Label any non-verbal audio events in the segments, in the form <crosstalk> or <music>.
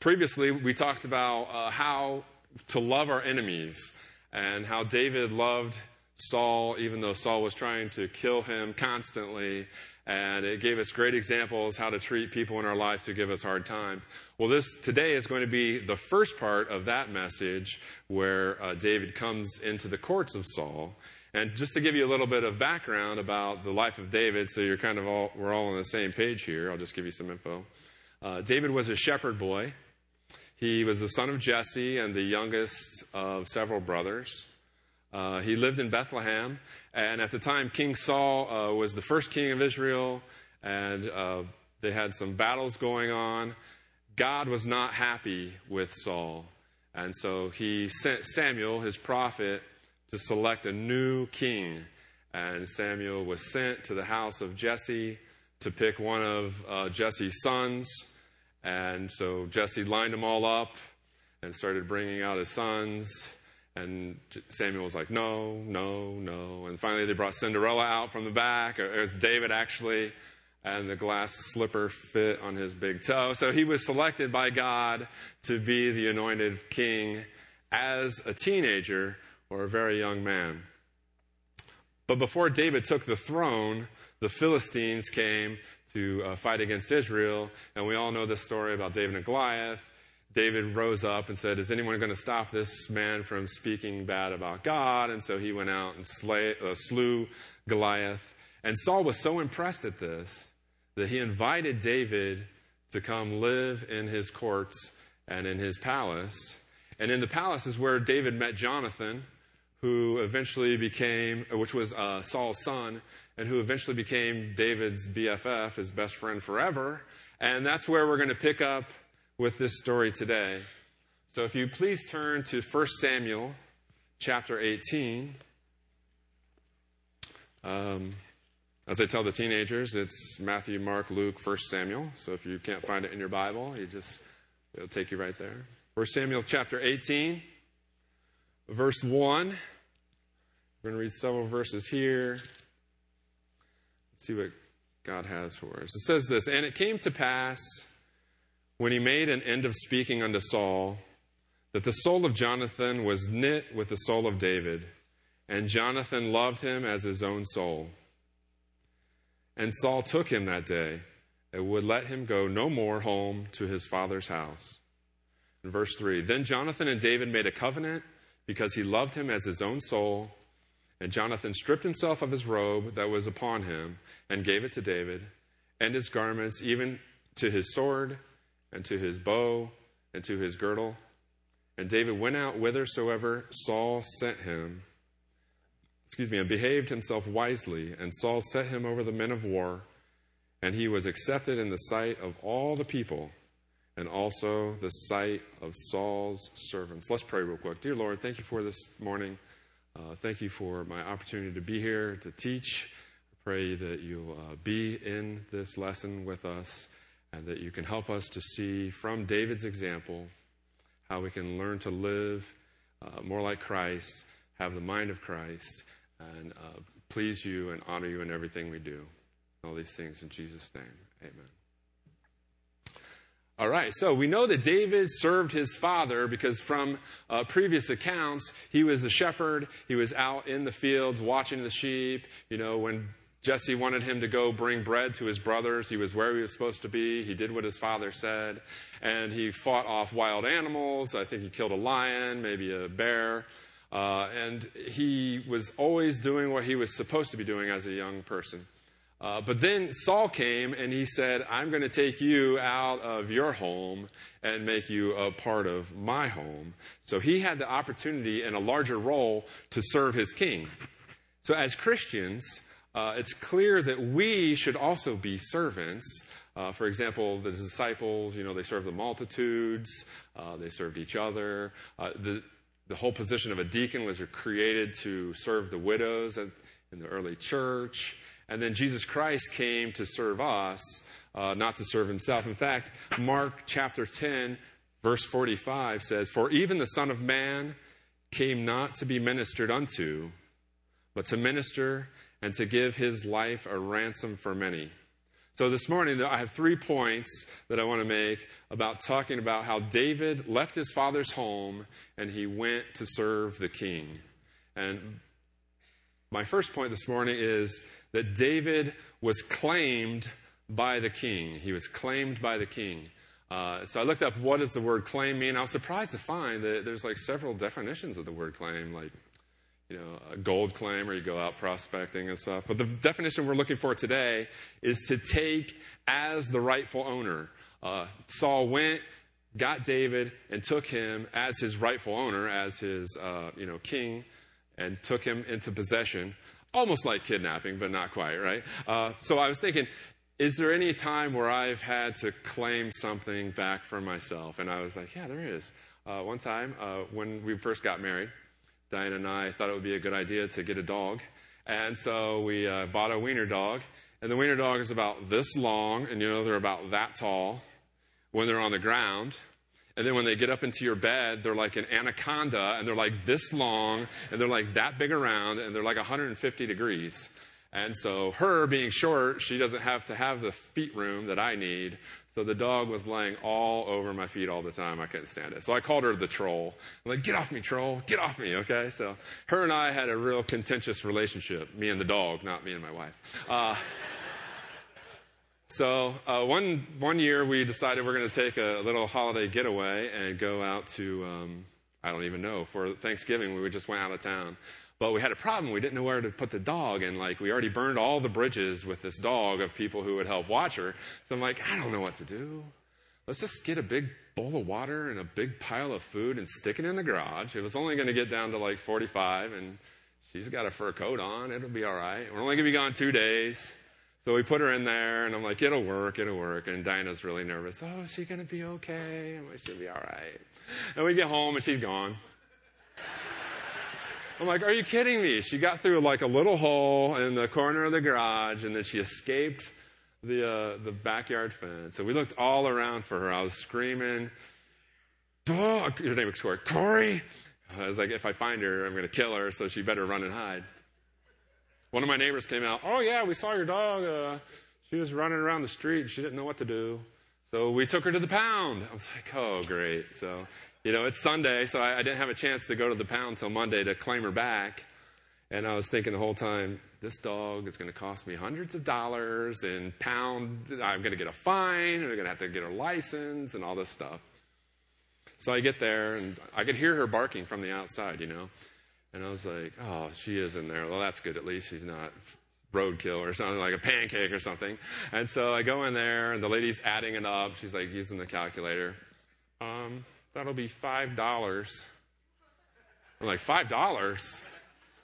previously, we talked about uh, how to love our enemies and how David loved Saul, even though Saul was trying to kill him constantly. And it gave us great examples how to treat people in our lives who give us hard time. Well, this today is going to be the first part of that message where uh, David comes into the courts of Saul. And just to give you a little bit of background about the life of David, so you're kind of all, we're all on the same page here, I'll just give you some info. Uh, David was a shepherd boy. He was the son of Jesse and the youngest of several brothers. Uh, he lived in Bethlehem, and at the time, King Saul uh, was the first king of Israel, and uh, they had some battles going on. God was not happy with Saul, and so he sent Samuel, his prophet, to select a new king. And Samuel was sent to the house of Jesse to pick one of uh, Jesse's sons. And so Jesse lined them all up and started bringing out his sons. And Samuel was like, no, no, no. And finally, they brought Cinderella out from the back. It was David, actually. And the glass slipper fit on his big toe. So he was selected by God to be the anointed king as a teenager or a very young man. But before David took the throne, the Philistines came to uh, fight against Israel. And we all know the story about David and Goliath. David rose up and said, Is anyone going to stop this man from speaking bad about God? And so he went out and slay, uh, slew Goliath. And Saul was so impressed at this that he invited David to come live in his courts and in his palace. And in the palace is where David met Jonathan, who eventually became, which was uh, Saul's son, and who eventually became David's BFF, his best friend forever. And that's where we're going to pick up with this story today. So if you please turn to 1 Samuel chapter 18. Um, as I tell the teenagers, it's Matthew, Mark, Luke, 1 Samuel. So if you can't find it in your Bible, you just it'll take you right there. 1 Samuel chapter 18, verse 1. We're going to read several verses here see what God has for us. It says this And it came to pass when he made an end of speaking unto Saul that the soul of Jonathan was knit with the soul of David, and Jonathan loved him as his own soul. And Saul took him that day and would let him go no more home to his father's house. In verse 3 Then Jonathan and David made a covenant because he loved him as his own soul. And Jonathan stripped himself of his robe that was upon him and gave it to David, and his garments, even to his sword, and to his bow, and to his girdle. And David went out whithersoever Saul sent him, excuse me, and behaved himself wisely. And Saul set him over the men of war, and he was accepted in the sight of all the people, and also the sight of Saul's servants. Let's pray real quick. Dear Lord, thank you for this morning. Uh, thank you for my opportunity to be here to teach. I pray that you'll uh, be in this lesson with us and that you can help us to see from David's example how we can learn to live uh, more like Christ, have the mind of Christ, and uh, please you and honor you in everything we do. All these things in Jesus' name. Amen. All right, so we know that David served his father because from uh, previous accounts, he was a shepherd. He was out in the fields watching the sheep. You know, when Jesse wanted him to go bring bread to his brothers, he was where he was supposed to be. He did what his father said. And he fought off wild animals. I think he killed a lion, maybe a bear. Uh, and he was always doing what he was supposed to be doing as a young person. Uh, but then Saul came and he said, I'm going to take you out of your home and make you a part of my home. So he had the opportunity and a larger role to serve his king. So as Christians, uh, it's clear that we should also be servants. Uh, for example, the disciples, you know, they served the multitudes, uh, they served each other. Uh, the, the whole position of a deacon was created to serve the widows in the early church. And then Jesus Christ came to serve us, uh, not to serve himself. In fact, Mark chapter 10, verse 45 says, For even the Son of Man came not to be ministered unto, but to minister and to give his life a ransom for many. So this morning, I have three points that I want to make about talking about how David left his father's home and he went to serve the king. And my first point this morning is that David was claimed by the king. He was claimed by the king. Uh, so I looked up what does the word claim mean. I was surprised to find that there's like several definitions of the word claim, like you know a gold claim, or you go out prospecting and stuff. But the definition we're looking for today is to take as the rightful owner. Uh, Saul went, got David, and took him as his rightful owner, as his uh, you know king, and took him into possession. Almost like kidnapping, but not quite, right? Uh, so I was thinking, is there any time where I've had to claim something back for myself? And I was like, yeah, there is. Uh, one time uh, when we first got married, Diane and I thought it would be a good idea to get a dog. And so we uh, bought a wiener dog. And the wiener dog is about this long, and you know, they're about that tall when they're on the ground. And then when they get up into your bed, they're like an anaconda, and they're like this long, and they're like that big around, and they're like 150 degrees. And so, her being short, she doesn't have to have the feet room that I need. So the dog was laying all over my feet all the time. I couldn't stand it. So I called her the troll. I'm like, get off me, troll. Get off me, okay? So her and I had a real contentious relationship, me and the dog, not me and my wife. Uh, so uh, one, one year we decided we're going to take a little holiday getaway and go out to, um, I don't even know, for Thanksgiving. We just went out of town. But we had a problem. We didn't know where to put the dog. And like, we already burned all the bridges with this dog of people who would help watch her. So I'm like, I don't know what to do. Let's just get a big bowl of water and a big pile of food and stick it in the garage. It was only going to get down to like 45 and she's got a fur coat on. It'll be all right. We're only going to be gone two days. So we put her in there, and I'm like, it'll work, it'll work. And Diane's really nervous. Oh, is she going to be okay? I'm like, she'll be all right. And we get home, and she's gone. I'm like, are you kidding me? She got through like a little hole in the corner of the garage and then she escaped the, uh, the backyard fence. So we looked all around for her. I was screaming, dog, her name was Corey. Corey! I was like, if I find her, I'm going to kill her, so she better run and hide. One of my neighbors came out, oh yeah, we saw your dog. Uh, she was running around the street. She didn't know what to do. So we took her to the pound. I was like, oh, great. So you know, it's Sunday, so I, I didn't have a chance to go to the pound until Monday to claim her back. And I was thinking the whole time, this dog is going to cost me hundreds of dollars and pound. I'm going to get a fine. I'm going to have to get a license and all this stuff. So I get there and I could hear her barking from the outside, you know. And I was like, oh, she is in there. Well, that's good. At least she's not roadkill or something like a pancake or something. And so I go in there and the lady's adding it up. She's like using the calculator. Um, that'll be five dollars. I'm like, five dollars?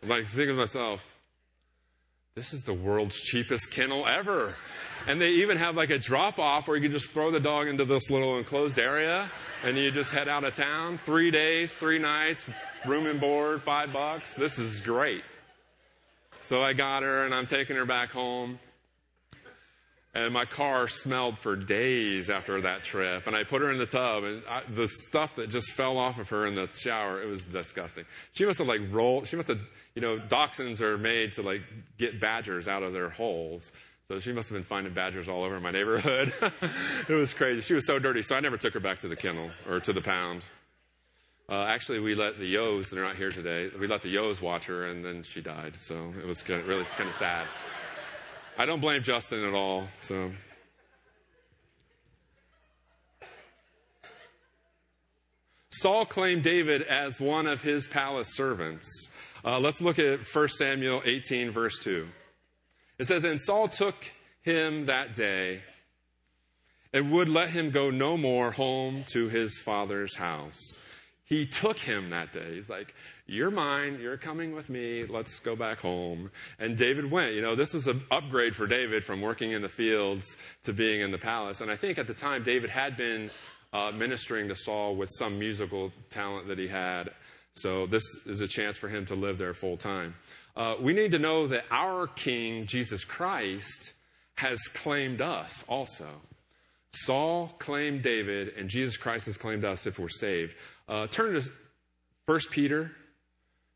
I'm like thinking to myself, this is the world's cheapest kennel ever. And they even have like a drop off where you can just throw the dog into this little enclosed area and you just head out of town. Three days, three nights, room and board, five bucks. This is great. So I got her and I'm taking her back home. And my car smelled for days after that trip. And I put her in the tub, and I, the stuff that just fell off of her in the shower, it was disgusting. She must have like rolled, she must have, you know, dachshunds are made to like get badgers out of their holes. So she must have been finding badgers all over my neighborhood. <laughs> it was crazy. She was so dirty. So I never took her back to the kennel or to the pound. Uh, actually, we let the Yos, they're not here today, we let the Yos watch her, and then she died. So it was kind of, really kind of sad. I don't blame Justin at all. So. Saul claimed David as one of his palace servants. Uh, let's look at 1 Samuel 18, verse 2. It says, And Saul took him that day and would let him go no more home to his father's house he took him that day. He's like, You're mine. You're coming with me. Let's go back home. And David went. You know, this is an upgrade for David from working in the fields to being in the palace. And I think at the time, David had been uh, ministering to Saul with some musical talent that he had. So this is a chance for him to live there full time. Uh, we need to know that our King, Jesus Christ, has claimed us also. Saul claimed David, and Jesus Christ has claimed us if we're saved. Uh, turn to 1 Peter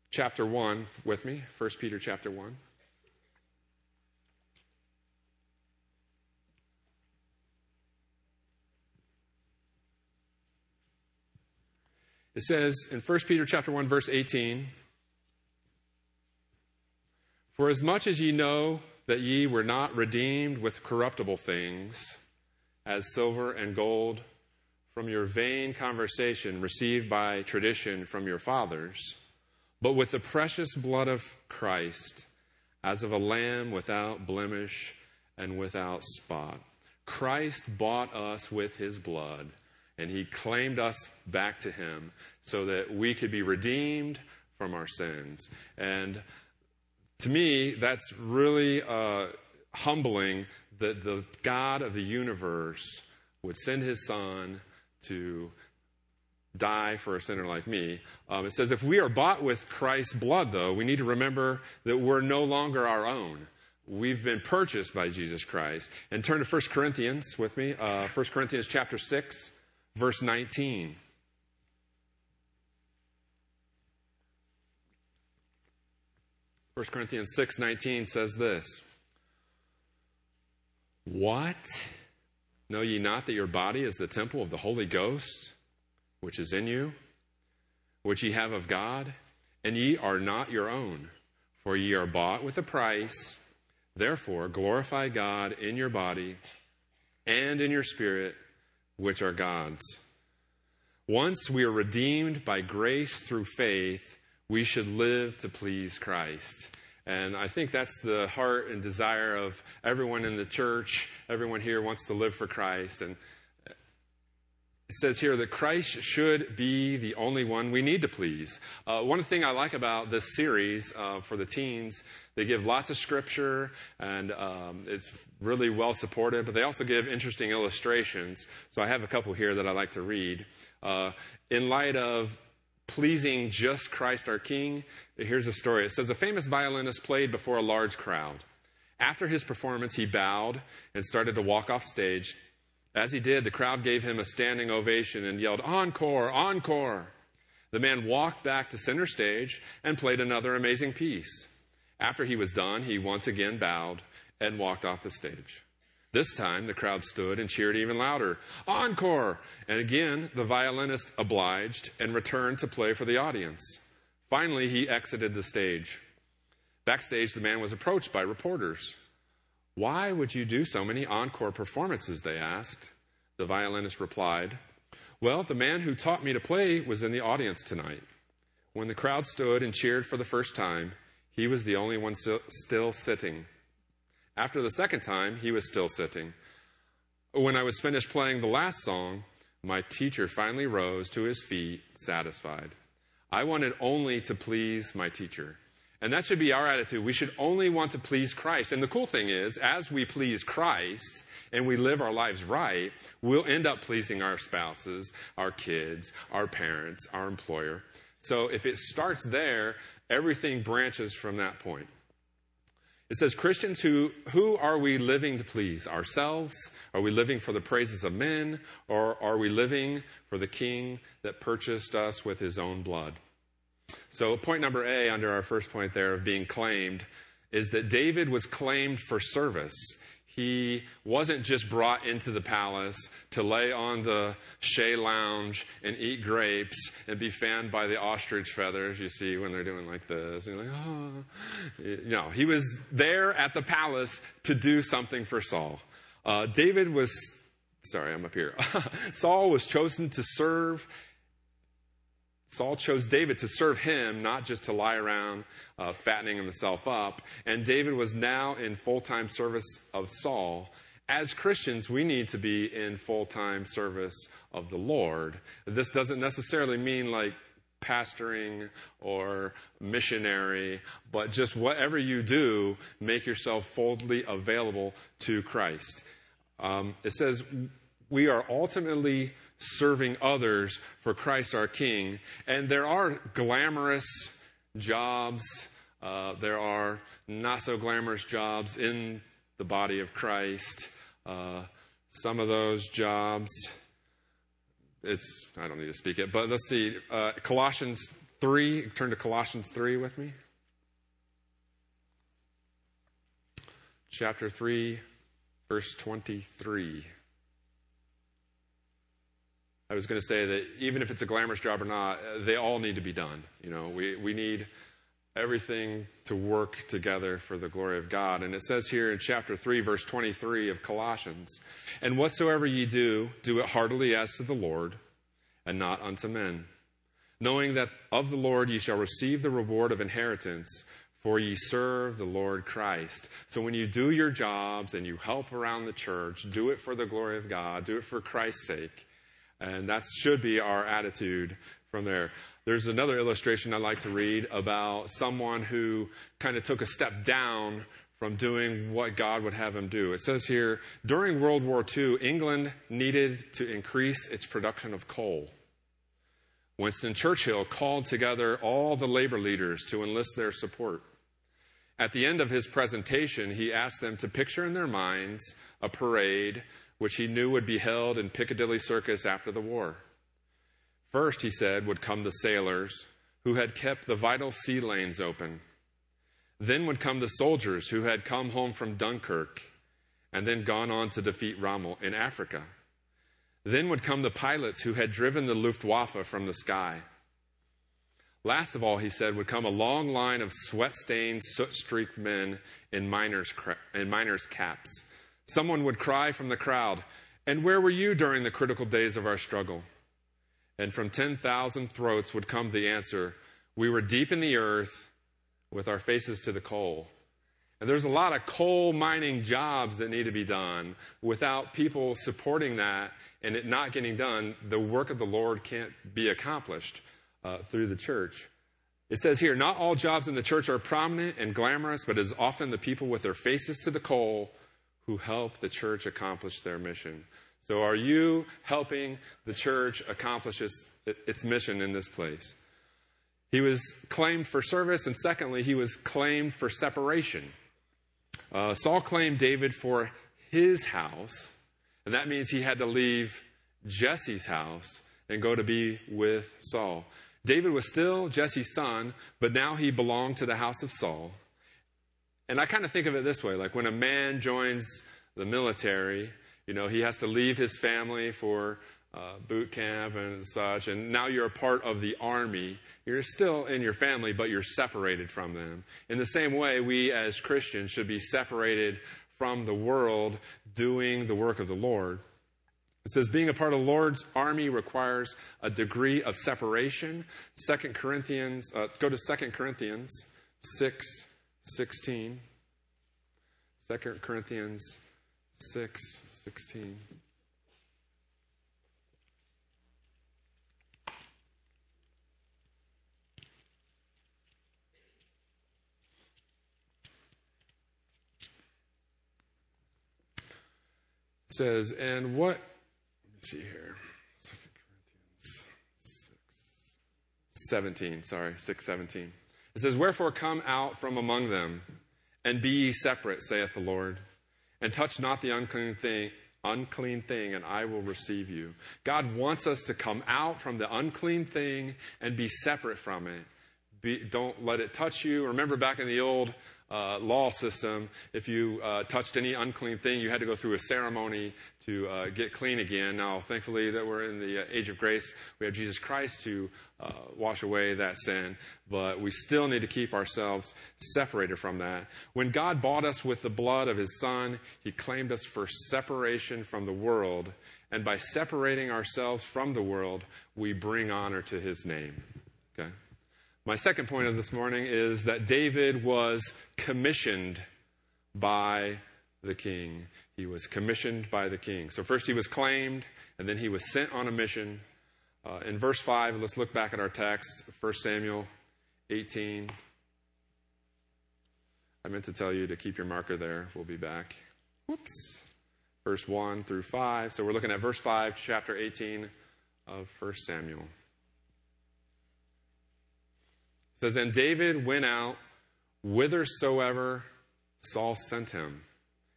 chapter 1 with me. 1 Peter chapter 1. It says in 1 Peter chapter 1 verse 18, For as much as ye know that ye were not redeemed with corruptible things, as silver and gold from your vain conversation received by tradition from your fathers, but with the precious blood of Christ, as of a lamb without blemish and without spot. Christ bought us with his blood, and he claimed us back to him so that we could be redeemed from our sins. And to me, that's really uh, humbling that the God of the universe would send his son to die for a sinner like me. Um, it says, if we are bought with Christ's blood, though, we need to remember that we're no longer our own. We've been purchased by Jesus Christ. And turn to 1 Corinthians with me, uh, 1 Corinthians chapter 6, verse 19. First Corinthians 6:19 says this. What? Know ye not that your body is the temple of the Holy Ghost, which is in you, which ye have of God, and ye are not your own, for ye are bought with a price. Therefore, glorify God in your body and in your spirit, which are God's. Once we are redeemed by grace through faith, we should live to please Christ. And I think that's the heart and desire of everyone in the church. Everyone here wants to live for Christ. And it says here that Christ should be the only one we need to please. Uh, one thing I like about this series uh, for the teens, they give lots of scripture and um, it's really well supported, but they also give interesting illustrations. So I have a couple here that I like to read. Uh, in light of pleasing just Christ our King, here's a story. It says a famous violinist played before a large crowd. After his performance, he bowed and started to walk off stage. As he did, the crowd gave him a standing ovation and yelled, Encore, encore. The man walked back to center stage and played another amazing piece. After he was done, he once again bowed and walked off the stage. This time, the crowd stood and cheered even louder. Encore! And again, the violinist obliged and returned to play for the audience. Finally, he exited the stage. Backstage, the man was approached by reporters. Why would you do so many encore performances? They asked. The violinist replied, Well, the man who taught me to play was in the audience tonight. When the crowd stood and cheered for the first time, he was the only one still sitting. After the second time, he was still sitting. When I was finished playing the last song, my teacher finally rose to his feet, satisfied. I wanted only to please my teacher. And that should be our attitude. We should only want to please Christ. And the cool thing is, as we please Christ and we live our lives right, we'll end up pleasing our spouses, our kids, our parents, our employer. So if it starts there, everything branches from that point. It says, Christians, who, who are we living to please? Ourselves? Are we living for the praises of men? Or are we living for the King that purchased us with his own blood? So, point number A under our first point there of being claimed is that David was claimed for service. He wasn't just brought into the palace to lay on the chaise lounge and eat grapes and be fanned by the ostrich feathers you see when they're doing like this. And you're like, oh. No, he was there at the palace to do something for Saul. Uh, David was, sorry, I'm up here. <laughs> Saul was chosen to serve Saul chose David to serve him, not just to lie around uh, fattening himself up. And David was now in full time service of Saul. As Christians, we need to be in full time service of the Lord. This doesn't necessarily mean like pastoring or missionary, but just whatever you do, make yourself fully available to Christ. Um, it says, we are ultimately serving others for Christ our King. And there are glamorous jobs, uh, there are not so glamorous jobs in the body of Christ. Uh, some of those jobs, it's, I don't need to speak it, but let's see. Uh, Colossians 3, turn to Colossians 3 with me. Chapter 3, verse 23. I was going to say that even if it's a glamorous job or not, they all need to be done. You know, we, we need everything to work together for the glory of God. And it says here in chapter 3, verse 23 of Colossians, And whatsoever ye do, do it heartily as to the Lord, and not unto men, knowing that of the Lord ye shall receive the reward of inheritance, for ye serve the Lord Christ. So when you do your jobs and you help around the church, do it for the glory of God, do it for Christ's sake and that should be our attitude from there. There's another illustration I'd like to read about someone who kind of took a step down from doing what God would have him do. It says here during World War II, England needed to increase its production of coal. Winston Churchill called together all the labor leaders to enlist their support. At the end of his presentation, he asked them to picture in their minds a parade which he knew would be held in Piccadilly Circus after the war. First, he said, would come the sailors who had kept the vital sea lanes open. Then would come the soldiers who had come home from Dunkirk and then gone on to defeat Rommel in Africa. Then would come the pilots who had driven the Luftwaffe from the sky. Last of all, he said, would come a long line of sweat stained, soot streaked men in miners', in miners' caps Someone would cry from the crowd, And where were you during the critical days of our struggle? And from 10,000 throats would come the answer, We were deep in the earth with our faces to the coal. And there's a lot of coal mining jobs that need to be done. Without people supporting that and it not getting done, the work of the Lord can't be accomplished uh, through the church. It says here, not all jobs in the church are prominent and glamorous, but it is often the people with their faces to the coal who help the church accomplish their mission. So, are you helping the church accomplish its, mission in this place? He was claimed for service, and secondly, he was claimed for separation. Uh, Saul claimed David for his house, and that means he had to leave Jesse's house and go to be with Saul. David was still Jesse's son, but now he belonged to the house of Saul. And I kind of think of it this way like when a man joins the military, you know, he has to leave his family for uh, boot camp and such, and now you're a part of the army. You're still in your family, but you're separated from them. In the same way, we as Christians should be separated from the world doing the work of the Lord. It says being a part of the Lord's army requires a degree of separation. Second Corinthians, uh, go to Second Corinthians 6 16. 2 Corinthians 6 16. says, and what, let me see here, 2 Corinthians 6, 17, sorry, 6, 17. It says, Wherefore come out from among them, and be ye separate, saith the Lord, and touch not the unclean thing, unclean thing, and I will receive you. God wants us to come out from the unclean thing and be separate from it. Be, don't let it touch you. Remember back in the old uh, law system, if you uh, touched any unclean thing, you had to go through a ceremony to uh, get clean again. Now, thankfully, that we're in the uh, age of grace, we have Jesus Christ to uh, wash away that sin, but we still need to keep ourselves separated from that. When God bought us with the blood of His Son, He claimed us for separation from the world, and by separating ourselves from the world, we bring honor to His name. Okay? My second point of this morning is that David was commissioned by the king. He was commissioned by the king. So, first he was claimed, and then he was sent on a mission. Uh, in verse 5, let's look back at our text, 1 Samuel 18. I meant to tell you to keep your marker there. We'll be back. Whoops. Verse 1 through 5. So, we're looking at verse 5, chapter 18 of 1 Samuel says, And David went out whithersoever Saul sent him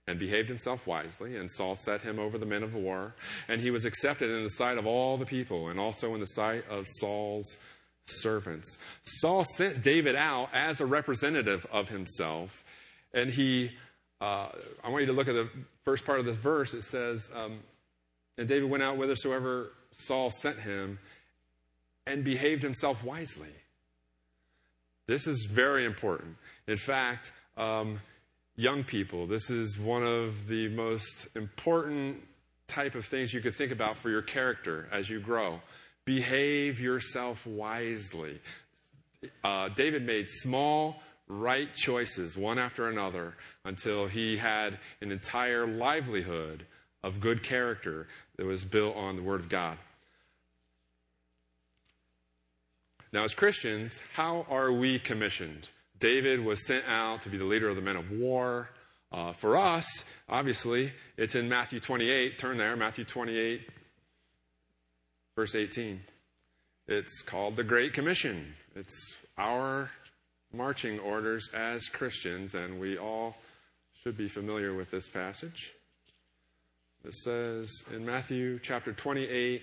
and behaved himself wisely, and Saul set him over the men of war, and he was accepted in the sight of all the people, and also in the sight of Saul's servants. Saul sent David out as a representative of himself, and he, uh, I want you to look at the first part of this verse. It says, um, and David went out whithersoever Saul sent him and behaved himself wisely. This is very important. In fact, um, young people, this is one of the most important type of things you could think about for your character as you grow. Behave yourself wisely. Uh, David made small, right choices, one after another, until he had an entire livelihood of good character that was built on the Word of God. Now, as Christians, how are we commissioned? David was sent out to be the leader of the men of war. Uh, for us, obviously, it's in Matthew 28. Turn there, Matthew 28, verse 18. It's called the Great Commission. It's our marching orders as Christians, and we all should be familiar with this passage. It says in Matthew chapter 28,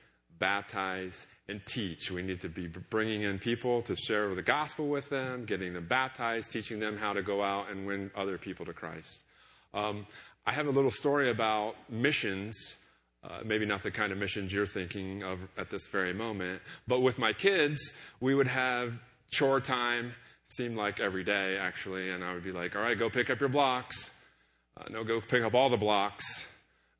baptize, and teach. We need to be bringing in people to share the gospel with them, getting them baptized, teaching them how to go out and win other people to Christ. Um, I have a little story about missions. Uh, maybe not the kind of missions you're thinking of at this very moment, but with my kids, we would have chore time. Seemed like every day, actually, and I would be like, "All right, go pick up your blocks. Uh, no, go pick up all the blocks.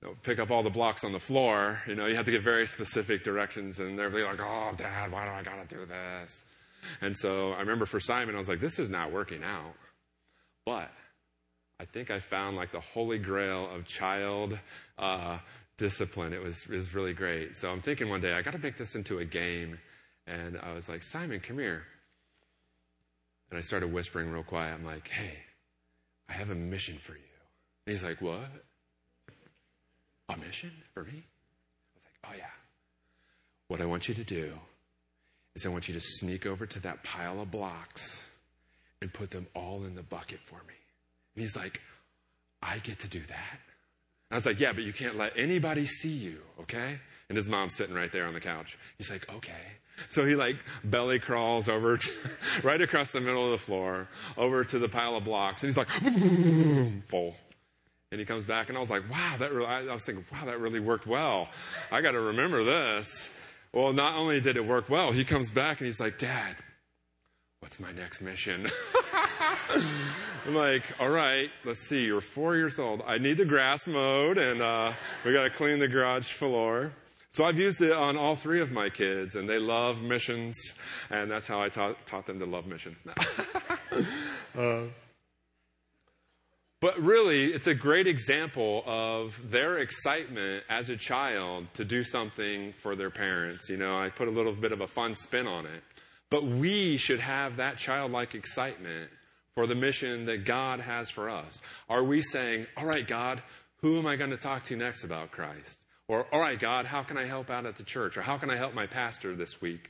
No, pick up all the blocks on the floor. You know, you have to give very specific directions, and they're like, "Oh, Dad, why do I gotta do this?" And so I remember for Simon, I was like, "This is not working out," but I think I found like the holy grail of child uh, discipline. It was, was really great. So I'm thinking one day, I got to make this into a game. And I was like, Simon, come here. And I started whispering real quiet. I'm like, hey, I have a mission for you. And he's like, what? A mission for me? I was like, oh, yeah. What I want you to do is I want you to sneak over to that pile of blocks and put them all in the bucket for me. And he's like, I get to do that. I was like, yeah, but you can't let anybody see you, okay? And his mom's sitting right there on the couch. He's like, okay. So he like belly crawls over <laughs> to, right across the middle of the floor, over to the pile of blocks, and he's like, <laughs> full. And he comes back, and I was like, wow, that really, I was thinking, wow, that really worked well. I got to remember this. Well, not only did it work well, he comes back and he's like, Dad, what's my next mission? <laughs> I'm like, all right, let's see, you're four years old. I need the grass mowed, and uh, we got to clean the garage floor. So I've used it on all three of my kids, and they love missions, and that's how I taught, taught them to love missions now. <laughs> uh, but really, it's a great example of their excitement as a child to do something for their parents. You know, I put a little bit of a fun spin on it. But we should have that childlike excitement for the mission that God has for us? Are we saying, all right, God, who am I going to talk to next about Christ? Or, all right, God, how can I help out at the church? Or how can I help my pastor this week?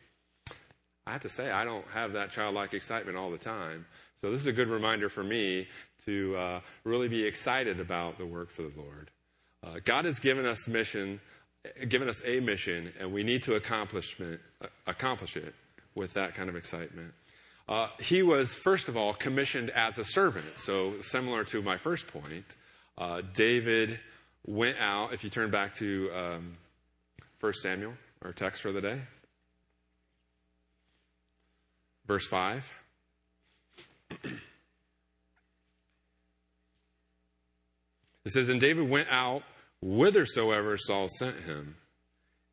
I have to say, I don't have that childlike excitement all the time. So this is a good reminder for me to uh, really be excited about the work for the Lord. Uh, God has given us mission, given us a mission, and we need to accomplish it, accomplish it with that kind of excitement. Uh, he was, first of all, commissioned as a servant. So, similar to my first point, uh, David went out. If you turn back to um, 1 Samuel, our text for the day, verse 5. <clears throat> It says, And David went out whithersoever Saul sent him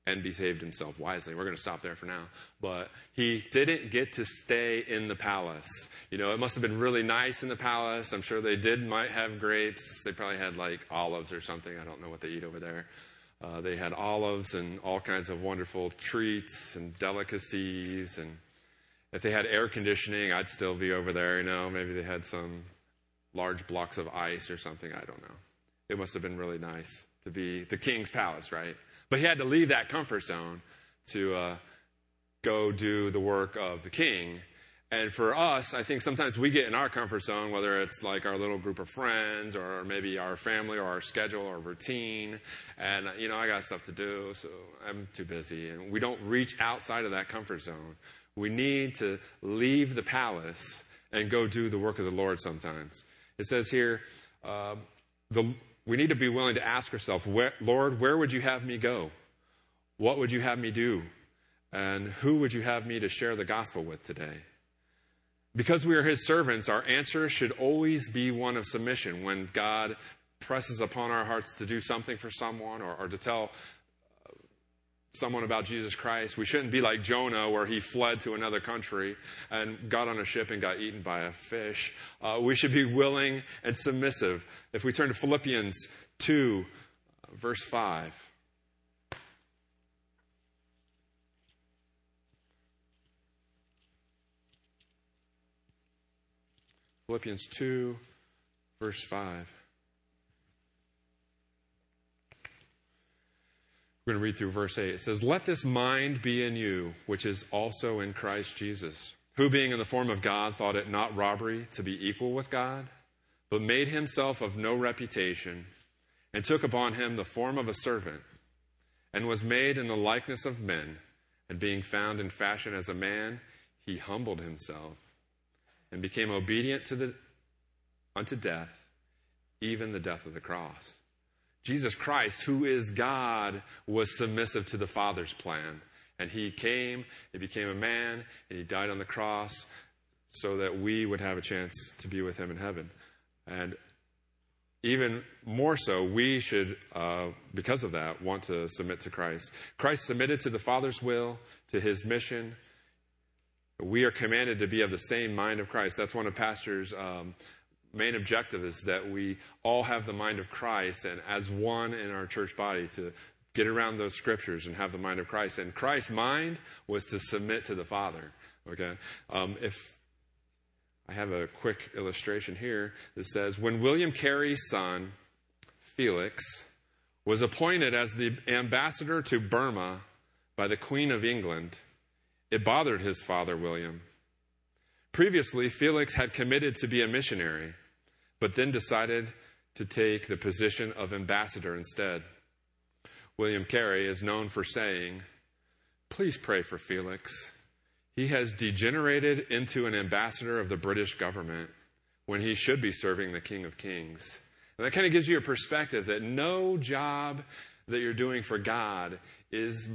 and behaved himself wisely. We're going to stop there for now. But he didn't get to stay in the palace. You know, it must have been really nice in the palace. I'm sure they did, might have grapes. They probably had like olives or something. I don't know what they eat over there. Uh, they had olives and all kinds of wonderful treats and delicacies. And if they had air conditioning, I'd still be over there. You know, maybe they had some large blocks of ice or something. I don't know. It must have been really nice to be the king's palace, right? But he had to leave that comfort zone to uh, go do the work of the king. And for us, I think sometimes we get in our comfort zone, whether it's like our little group of friends or maybe our family or our schedule or routine. And, you know, I got stuff to do, so I'm too busy. And we don't reach outside of that comfort zone. We need to leave the palace and go do the work of the Lord sometimes. It says here, uh, the, we need to be willing to ask ourselves, where, Lord, where would you have me go? What would you have me do? And who would you have me to share the gospel with today? Because we are his servants, our answer should always be one of submission when God presses upon our hearts to do something for someone or, or to tell someone about Jesus Christ. We shouldn't be like Jonah, where he fled to another country and got on a ship and got eaten by a fish. Uh, we should be willing and submissive. If we turn to Philippians 2, verse 5. Philippians 2, verse 5. We're going to read through verse 8. It says, Let this mind be in you, which is also in Christ Jesus, who being in the form of God thought it not robbery to be equal with God, but made himself of no reputation, and took upon him the form of a servant, and was made in the likeness of men, and being found in fashion as a man, he humbled himself and became obedient to the, unto death, even the death of the cross. Jesus Christ, who is God, was submissive to the Father's plan. And he came, he became a man, and he died on the cross so that we would have a chance to be with him in heaven. And even more so, we should, uh, because of that, want to submit to Christ. Christ submitted to the Father's will, to his mission, we are commanded to be of the same mind of Christ. That's one of Pastor's um, main objective is that we all have the mind of Christ and as one in our church body to get around those scriptures and have the mind of Christ. And Christ's mind was to submit to the Father. Okay? Um, if I have a quick illustration here that says when William Carey's son, Felix, was appointed as the ambassador to Burma by the Queen of England, it bothered his father, William. Previously, Felix had committed to be a missionary, but then decided to take the position of ambassador instead. William Carey is known for saying, Please pray for Felix. He has degenerated into an ambassador of the British government when he should be serving the King of Kings. And that kind of gives you a perspective that no job that you're doing for God is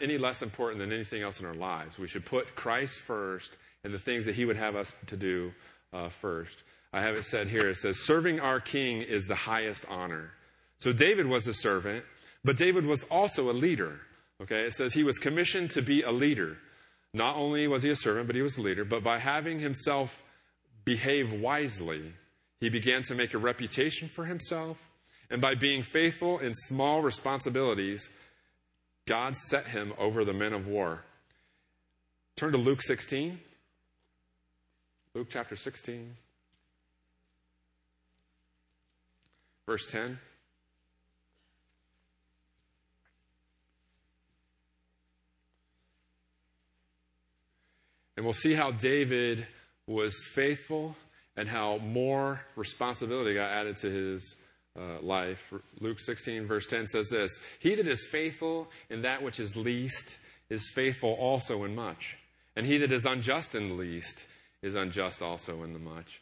any less important than anything else in our lives. We should put Christ first and the things that He would have us to do uh, first. I have it said here it says, Serving our King is the highest honor. So David was a servant, but David was also a leader. Okay, it says he was commissioned to be a leader. Not only was he a servant, but he was a leader, but by having himself behave wisely, he began to make a reputation for himself. And by being faithful in small responsibilities, God set him over the men of war. Turn to Luke 16. Luke chapter 16, verse 10. And we'll see how David was faithful and how more responsibility got added to his uh, life. Luke 16, verse 10 says this He that is faithful in that which is least is faithful also in much. And he that is unjust in the least is unjust also in the much.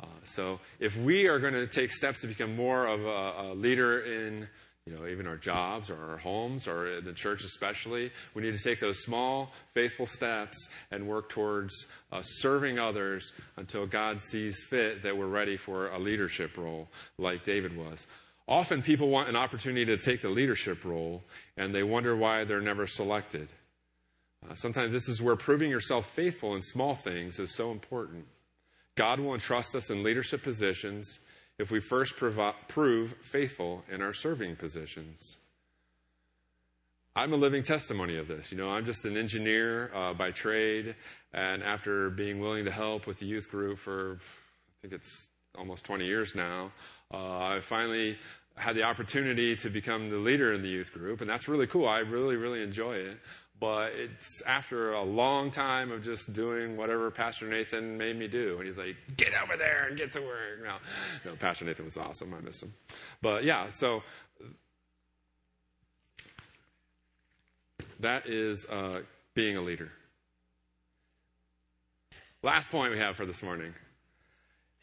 Uh, so if we are going to take steps to become more of a, a leader in you know, even our jobs or our homes or in the church especially. We need to take those small, faithful steps and work towards uh, serving others until God sees fit that we're ready for a leadership role like David was. Often people want an opportunity to take the leadership role and they wonder why they're never selected. Uh, sometimes this is where proving yourself faithful in small things is so important. God will entrust us in leadership positions if we first prove faithful in our serving positions. I'm a living testimony of this. You know, I'm just an engineer uh, by trade, and after being willing to help with the youth group for, I think it's almost 20 years now, uh, I finally had the opportunity to become the leader in the youth group, and that's really cool. I really, really enjoy it. But it's after a long time of just doing whatever Pastor Nathan made me do. And he's like, get over there and get to work. No, no Pastor Nathan was awesome. I miss him. But yeah, so that is uh, being a leader. Last point we have for this morning.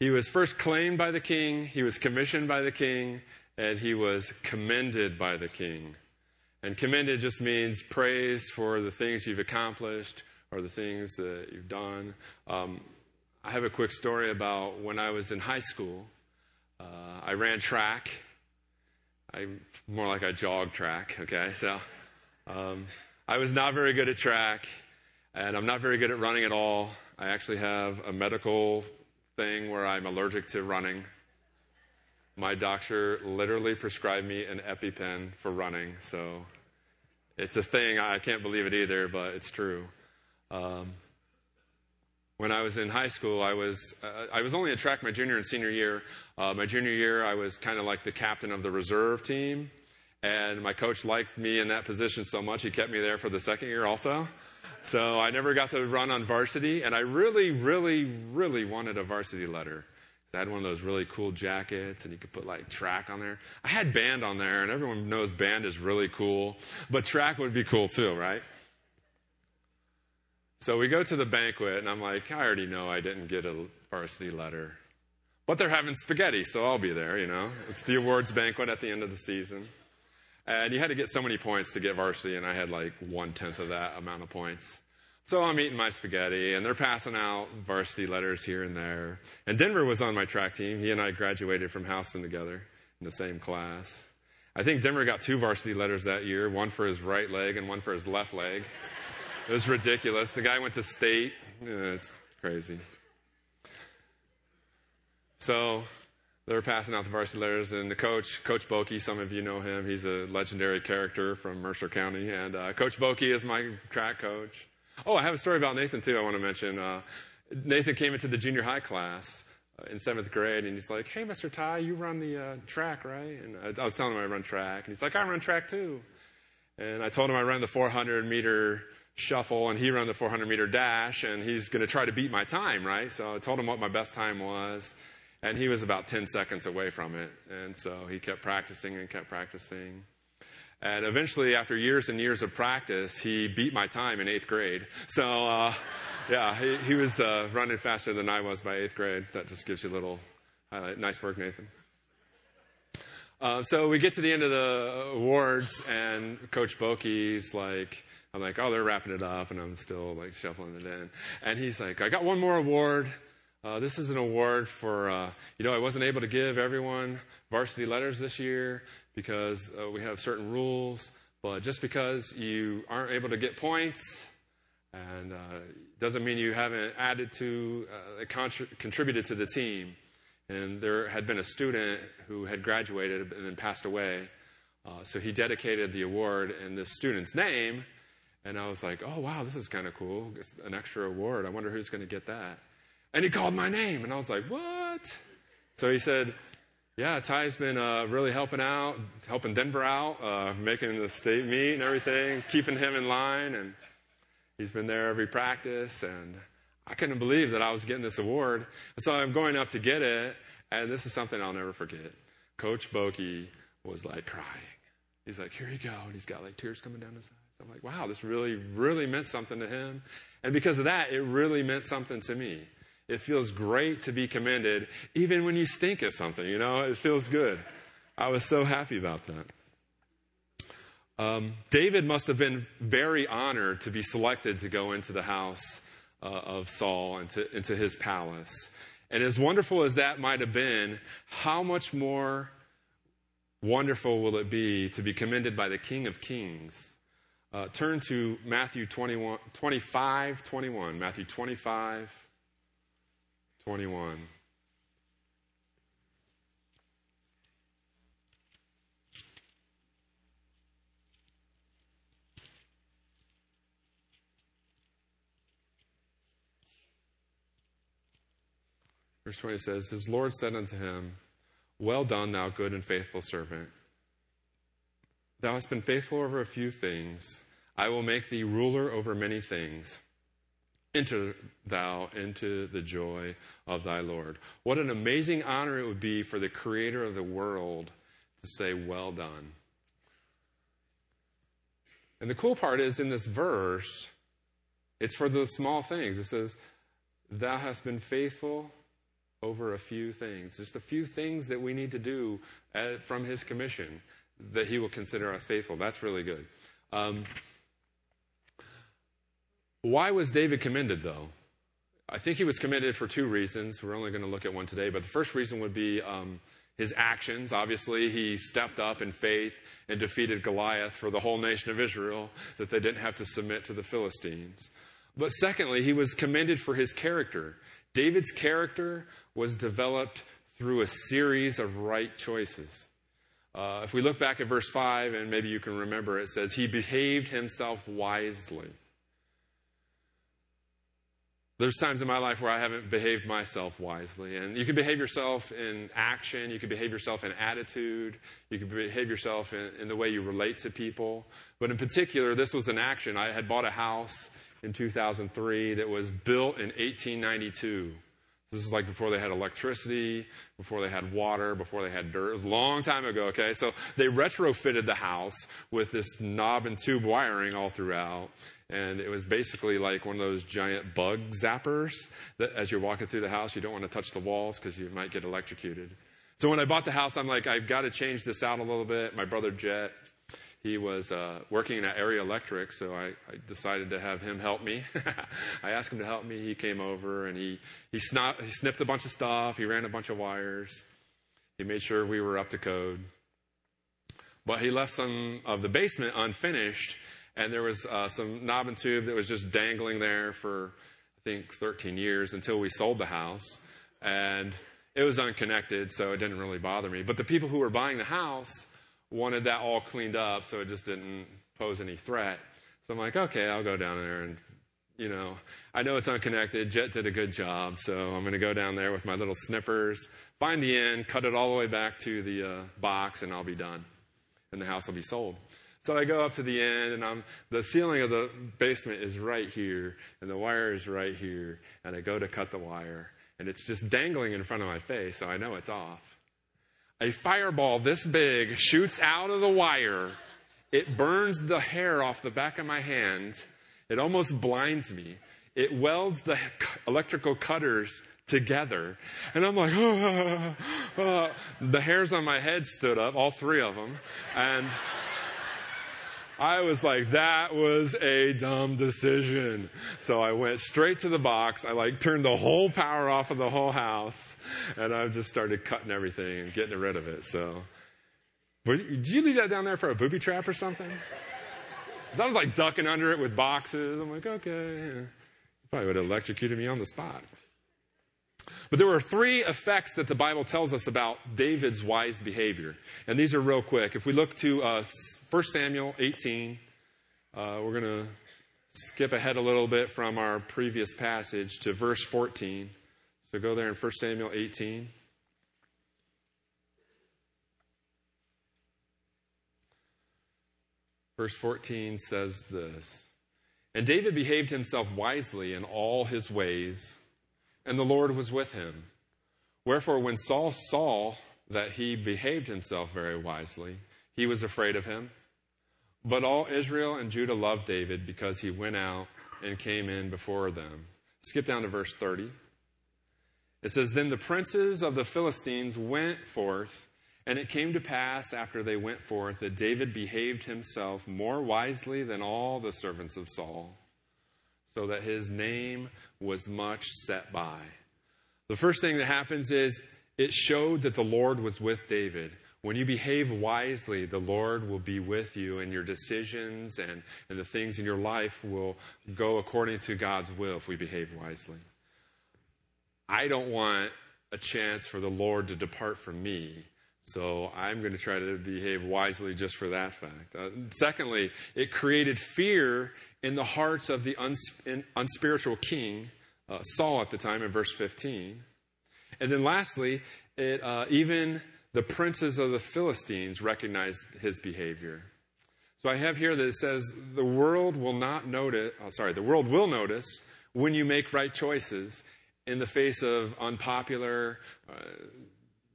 He was first claimed by the king, he was commissioned by the king, and he was commended by the king. And commended just means praise for the things you've accomplished or the things that you've done. Um, I have a quick story about when I was in high school. Uh, I ran track. I more like I jog track. Okay, so um, I was not very good at track, and I'm not very good at running at all. I actually have a medical thing where I'm allergic to running. My doctor literally prescribed me an EpiPen for running, so it's a thing. I can't believe it either, but it's true. Um, when I was in high school, I was uh, I was only a track my junior and senior year. Uh, my junior year, I was kind of like the captain of the reserve team, and my coach liked me in that position so much he kept me there for the second year also. So I never got to run on varsity, and I really, really, really wanted a varsity letter. I had one of those really cool jackets, and you could put like track on there. I had band on there, and everyone knows band is really cool, but track would be cool too, right? So we go to the banquet, and I'm like, I already know I didn't get a varsity letter. But they're having spaghetti, so I'll be there, you know. It's the awards banquet at the end of the season. And you had to get so many points to get varsity, and I had like one tenth of that amount of points. So I'm eating my spaghetti, and they're passing out varsity letters here and there. And Denver was on my track team. He and I graduated from Houston together in the same class. I think Denver got two varsity letters that year one for his right leg and one for his left leg. It was ridiculous. The guy went to state. it's crazy. So they were passing out the varsity letters, and the coach, Coach Bokey, some of you know him. He's a legendary character from Mercer County. And uh, Coach Bokey is my track coach. Oh, I have a story about Nathan too. I want to mention. Uh, Nathan came into the junior high class uh, in seventh grade, and he's like, "Hey, Mr. Ty, you run the uh, track, right?" And I, I, was telling him I run track, and he's like, "I run track too." And I told him I run the 400 meter shuffle, and he ran the 400 meter dash, and he's going to try to beat my time, right? So I told him what my best time was, and he was about 10 seconds away from it, and so he kept practicing and kept practicing. And eventually, after years and years of practice, he beat my time in eighth grade. So, uh, yeah, he, he was uh, running faster than I was by eighth grade. That just gives you a little highlight. Nice work, Nathan. Uh, so we get to the end of the awards, and Coach Bokey's like, I'm like, oh, they're wrapping it up, and I'm still like shuffling it in. And he's like, I got one more award. Uh, this is an award for, uh, you know, I wasn't able to give everyone varsity letters this year because uh, we have certain rules, but just because you aren't able to get points and uh, doesn't mean you haven't added to, uh, contri- contributed to the team. And there had been a student who had graduated and then passed away. Uh, so he dedicated the award in this student's name. And I was like, oh, wow, this is kind of cool. It's an extra award. I wonder who's going to get that. And he called my name. And I was like, what? So he said, yeah, Ty's been uh, really helping out, helping Denver out, uh, making the state meet and everything, keeping him in line. And he's been there every practice. And I couldn't believe that I was getting this award. And so I'm going up to get it. And this is something I'll never forget. Coach Bokey was like crying. He's like, here you go. And he's got like tears coming down his eyes. I'm like, wow, this really, really meant something to him. And because of that, it really meant something to me. It feels great to be commended, even when you stink at something, you know, it feels good. I was so happy about that. Um, David must have been very honored to be selected to go into the house uh, of Saul and into his palace. And as wonderful as that might have been, how much more wonderful will it be to be commended by the King of Kings? Uh, turn to Matthew 21, 25, 21. Matthew 25, 21. Verse 20 says, His Lord said unto him, Well done, thou good and faithful servant. Thou hast been faithful over a few things. I will make thee ruler over many things. Enter thou into the joy of thy Lord. What an amazing honor it would be for the creator of the world to say, Well done. And the cool part is in this verse, it's for the small things. It says, Thou hast been faithful over a few things. Just a few things that we need to do at, from His commission that He will consider us faithful. That's really good. Um, why was David commended, though? I think he was commended for two reasons. We're only going to look at one today, but the first reason would be um, his actions. Obviously, he stepped up in faith and defeated Goliath for the whole nation of Israel, that they didn't have to submit to the Philistines. But secondly, he was commended for his character. David's character was developed through a series of right choices. Uh, if we look back at verse 5, and maybe you can remember, it says, He behaved himself wisely. There's times in my life where I haven't behaved myself wisely. And you can behave yourself in action, you can behave yourself in attitude, you can behave yourself in, in, the way you relate to people. But in particular, this was an action. I had bought a house in 2003 that was built in 1892. This is like before they had electricity, before they had water, before they had dirt. It was a long time ago, okay? So they retrofitted the house with this knob and tube wiring all throughout and it was basically like one of those giant bug zappers that as you're walking through the house, you don't want to touch the walls because you might get electrocuted. So when I bought the house, I'm like, I've got to change this out a little bit. My brother Jet, he was uh, working at Area Electric, so I, I, decided to have him help me. <laughs> I asked him to help me. He came over and he he, snot, he snipped a bunch of stuff. He ran a bunch of wires. He made sure we were up to code. But he left some of the basement unfinished, and there was uh, some knob and tube that was just dangling there for, I think, 13 years until we sold the house. And it was unconnected, so it didn't really bother me. But the people who were buying the house wanted that all cleaned up so it just didn't pose any threat. So I'm like, okay, I'll go down there and, you know, I know it's unconnected. Jet did a good job, so I'm going to go down there with my little snippers, find the end, cut it all the way back to the uh, box, and I'll be done. And the house will be sold. So I go up to the end, and I'm the ceiling of the basement is right here, and the wire is right here, and I go to cut the wire, and it's just dangling in front of my face, so I know it's off. A fireball this big shoots out of the wire. It burns the hair off the back of my hand. It almost blinds me. It welds the electrical cutters together. And I'm like, <laughs> ah, ah. the hairs on my head stood up, all three of them. And I was like, that was a dumb decision. So I went straight to the box. I like turned the whole power off of the whole house and I just started cutting everything and getting rid of it. So, did you leave that down there for a booby trap or something? <laughs> Because I was like ducking under it with boxes. I'm like, okay. Probably would have electrocuted me on the spot. But there were three effects that the Bible tells us about David's wise behavior. And these are real quick. If we look to uh, 1 Samuel 18, uh, we're going to skip ahead a little bit from our previous passage to verse 14. So go there in 1 Samuel 18. Verse 14 says this And David behaved himself wisely in all his ways and the Lord was with him. Wherefore, when Saul saw that he behaved himself very wisely, he was afraid of him. But all Israel and Judah loved David because he went out and came in before them. Skip down to verse 30. It says, Then the princes of the Philistines went forth, and it came to pass after they went forth that David behaved himself more wisely than all the servants of Saul so that his name was much set by. The first thing that happens is it showed that the Lord was with David. When you behave wisely, the Lord will be with you, and your decisions and, and the things in your life will go according to God's will if we behave wisely. I don't want a chance for the Lord to depart from me so I'm going to try to behave wisely just for that fact. Uh, secondly, it created fear in the hearts of the uns- unspiritual king, uh, Saul at the time in verse 15. And then lastly, it uh, even the princes of the Philistines recognized his behavior. So I have here that it says the world will not notice, oh, sorry, the world will notice when you make right choices in the face of unpopular uh,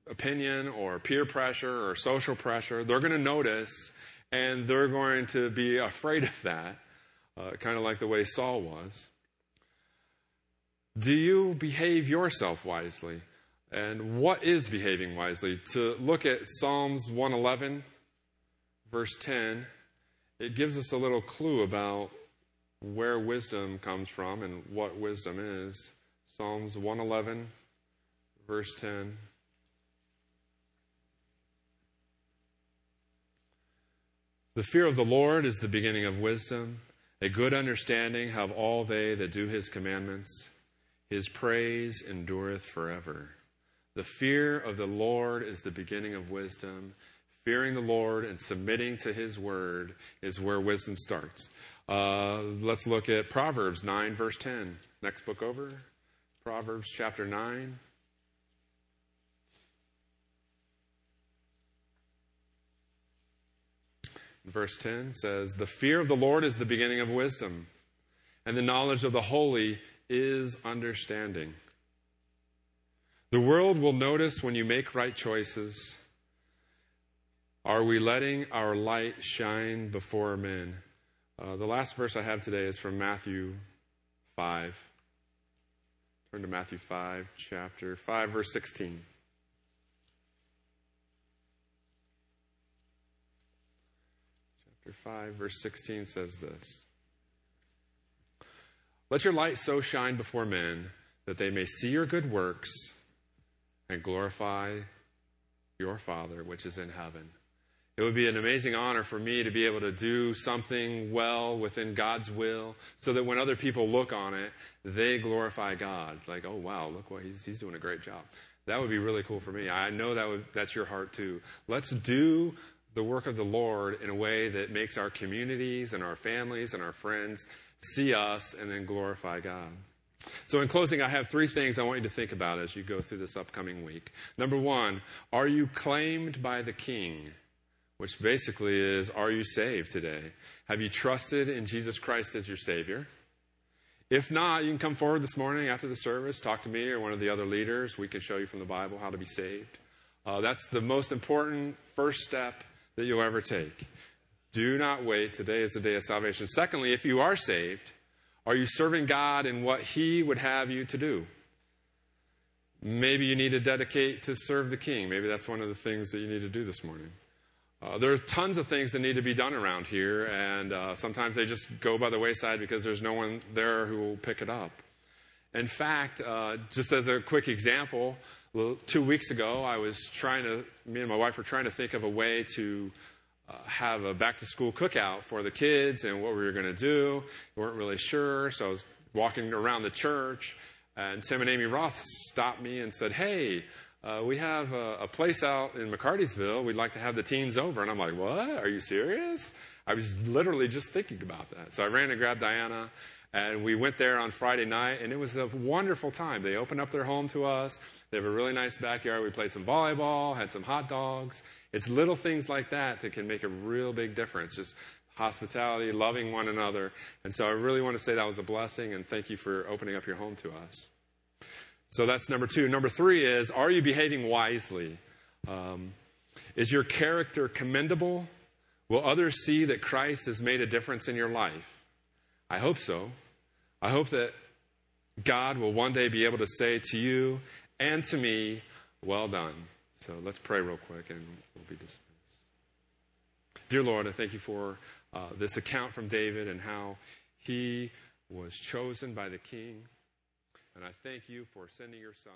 opinion or peer pressure or social pressure. They're going to notice and they're going to be afraid of that, uh, kind of like the way Saul was. Do you behave yourself wisely? And what is behaving wisely? To look at Psalms 111, verse 10, it gives us a little clue about where wisdom comes from and what wisdom is. Psalms 111, verse 10. The fear of the Lord is the beginning of wisdom. A good understanding have all they that do his commandments. His praise endureth forever. The fear of the Lord is the beginning of wisdom. Fearing the Lord and submitting to his word is where wisdom starts. Uh, let's look at Proverbs 9, verse 10. Next book over. Proverbs chapter 9. Verse 10 says, The fear of the Lord is the beginning of wisdom, and the knowledge of the holy is understanding. The world will notice when you make right choices. Are we letting our light shine before men? Uh, the last verse I have today is from Matthew 5. Turn to Matthew 5, chapter 5, verse 16. Chapter 5, verse 16 says this Let your light so shine before men that they may see your good works and glorify your Father which is in heaven. It would be an amazing honor for me to be able to do something well within God's will so that when other people look on it, they glorify God. Like, oh, wow, look what he's, he's doing a great job. That would be really cool for me. I know that would, that's your heart too. Let's do the work of the Lord in a way that makes our communities and our families and our friends see us and then glorify God. So, in closing, I have three things I want you to think about as you go through this upcoming week. Number one, are you claimed by the King? Which basically is, are you saved today? Have you trusted in Jesus Christ as your Savior? If not, you can come forward this morning after the service, talk to me or one of the other leaders. We can show you from the Bible how to be saved. Uh, that's the most important first step that you'll ever take. Do not wait. Today is the day of salvation. Secondly, if you are saved, are you serving God in what He would have you to do? Maybe you need to dedicate to serve the King. Maybe that's one of the things that you need to do this morning. Uh, there are tons of things that need to be done around here, and uh, sometimes they just go by the wayside because there's no one there who will pick it up. In fact, uh, just as a quick example, two weeks ago, I was trying to, me and my wife were trying to think of a way to uh, have a back to school cookout for the kids and what we were going to do. We weren't really sure, so I was walking around the church, and Tim and Amy Roth stopped me and said, Hey, uh, we have a, a, place out in McCartysville. We'd like to have the teens over. And I'm like, What? Are you serious? I was literally just thinking about that. So I ran and grabbed Diana, and we went there on Friday night, and it was a wonderful time. They opened up their home to us. They have a really nice backyard. We played some volleyball, had some hot dogs. It's little things like that that can make a real big difference. Just hospitality, loving one another. And so I really want to say that was a blessing and thank you for opening up your home to us. So that's number two. Number three is are you behaving wisely? Um, is your character commendable? Will others see that Christ has made a difference in your life? I hope so. I hope that God will one day be able to say to you and to me, Well done. So let's pray real quick and we'll be dismissed. Dear Lord, I thank you for uh, this account from David and how he was chosen by the king. And I thank you for sending your son.